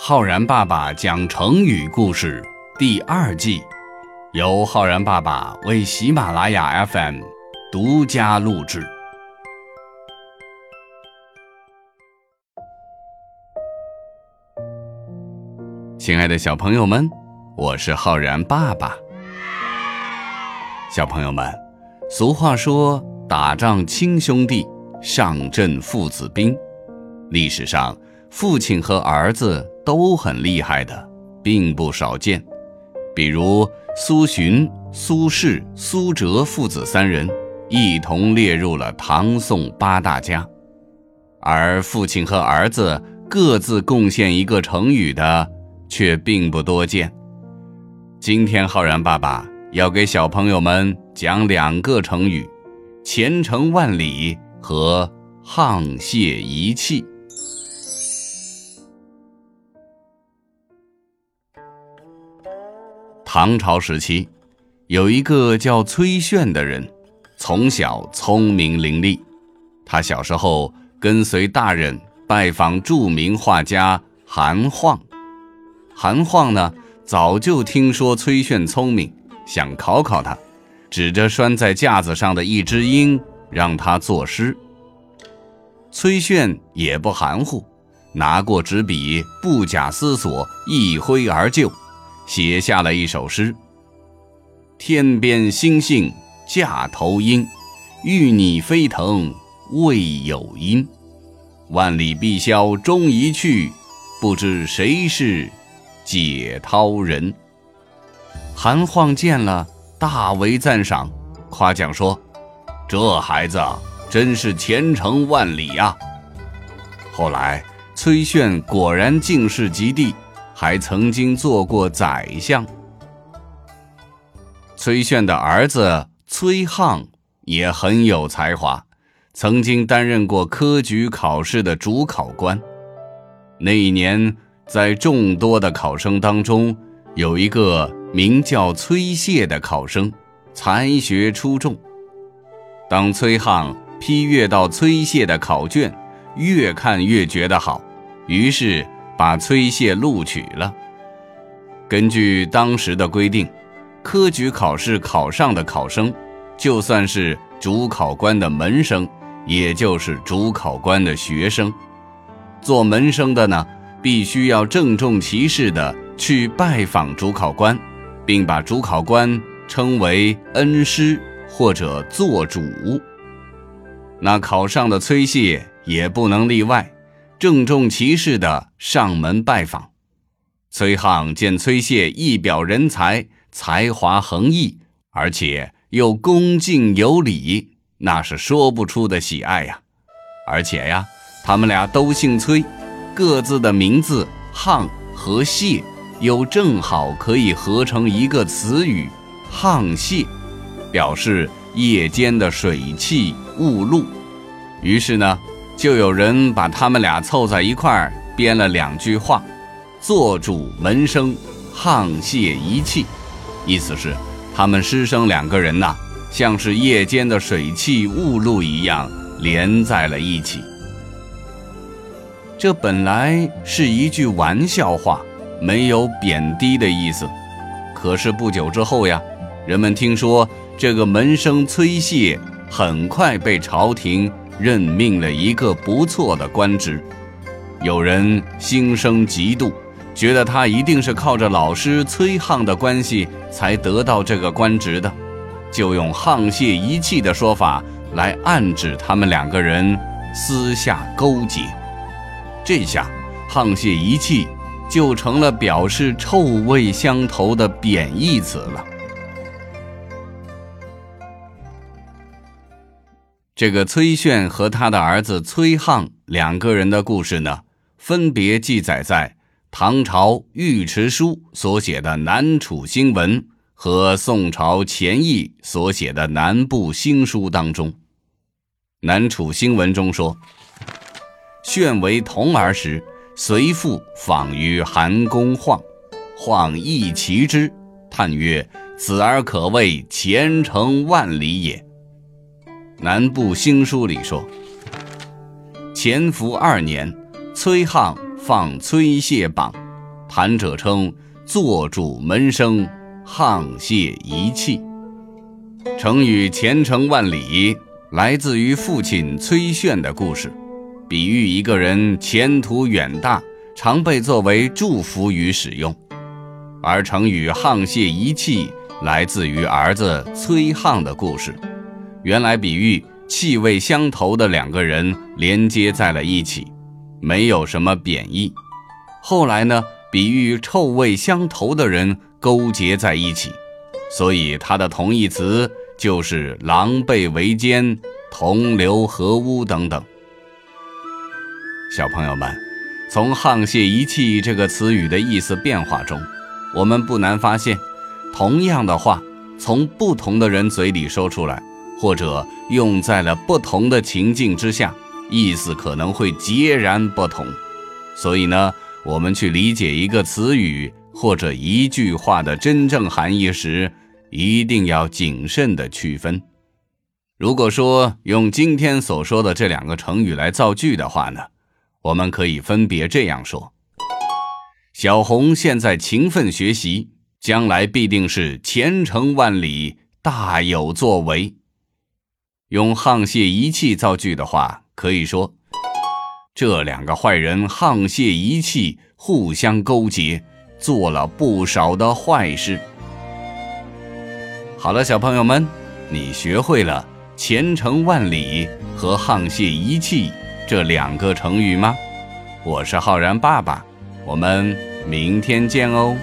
浩然爸爸讲成语故事第二季，由浩然爸爸为喜马拉雅 FM 独家录制。亲爱的小朋友们，我是浩然爸爸。小朋友们，俗话说“打仗亲兄弟，上阵父子兵”，历史上父亲和儿子都很厉害的，并不少见。比如苏洵、苏轼、苏辙父子三人，一同列入了唐宋八大家。而父亲和儿子各自贡献一个成语的，却并不多见。今天浩然爸爸要给小朋友们讲两个成语：前程万里和沆瀣一气。唐朝时期，有一个叫崔铉的人，从小聪明伶俐。他小时候跟随大人拜访著名画家韩晃。韩晃呢，早就听说崔铉聪明，想考考他，指着拴在架子上的一只鹰，让他作诗。崔铉也不含糊，拿过纸笔，不假思索，一挥而就。写下了一首诗：“天边星星架头鹰，欲你飞腾未有因。万里碧霄终一去，不知谁是解涛人。”韩晃见了，大为赞赏，夸奖说：“这孩子真是前程万里呀！”后来，崔铉果然进士及第。还曾经做过宰相。崔铉的儿子崔沆也很有才华，曾经担任过科举考试的主考官。那一年，在众多的考生当中，有一个名叫崔谢的考生，才学出众。当崔沆批阅到崔谢的考卷，越看越觉得好，于是。把崔谢录取了。根据当时的规定，科举考试考上的考生，就算是主考官的门生，也就是主考官的学生。做门生的呢，必须要郑重其事的去拜访主考官，并把主考官称为恩师或者做主。那考上的崔谢也不能例外。郑重其事地上门拜访，崔沆见崔谢一表人才，才华横溢，而且又恭敬有礼，那是说不出的喜爱呀。而且呀，他们俩都姓崔，各自的名字“沆”和“谢”又正好可以合成一个词语“沆瀣”，表示夜间的水汽雾露。于是呢。就有人把他们俩凑在一块儿编了两句话：“做主门生，沆瀣一气。”意思是他们师生两个人呐，像是夜间的水汽雾露一样连在了一起。这本来是一句玩笑话，没有贬低的意思。可是不久之后呀，人们听说这个门生崔谢很快被朝廷。任命了一个不错的官职，有人心生嫉妒，觉得他一定是靠着老师崔沆的关系才得到这个官职的，就用“沆瀣一气”的说法来暗指他们两个人私下勾结。这下“沆瀣一气”就成了表示臭味相投的贬义词了。这个崔铉和他的儿子崔沆两个人的故事呢，分别记载在唐朝尉迟书所写的《南楚新闻》和宋朝钱毅所写的《南部新书》当中。《南楚新闻》中说：“铉为童儿时，随父访于韩公晃，晃亦奇之，叹曰：‘此儿可谓前程万里也。’”南部新书里说：“潜伏二年，崔沆放崔谢榜，谈者称坐主门生，沆瀣一气。成语“前程万里”来自于父亲崔铉的故事，比喻一个人前途远大，常被作为祝福语使用。而成语“沆瀣一气”来自于儿子崔沆的故事，原来比喻气味相投的两个人连接在了一起，没有什么贬义。后来呢？比喻臭味相投的人勾结在一起，所以它的同义词就是狼狈为奸、同流合污等等。小朋友们，从“沆瀣一气”这个词语的意思变化中，我们不难发现，同样的话从不同的人嘴里说出来，或者用在了不同的情境之下，意思可能会截然不同。所以呢？我们去理解一个词语或者一句话的真正含义时，一定要谨慎的区分。如果说用今天所说的这两个成语来造句的话呢，我们可以分别这样说：小红现在勤奋学习，将来必定是前程万里，大有作为。用沆瀣一气造句的话，可以说。这两个坏人沆瀣一气，互相勾结，做了不少的坏事。好了，小朋友们，你学会了“前程万里”和“沆瀣一气”这两个成语吗？我是浩然爸爸，我们明天见哦。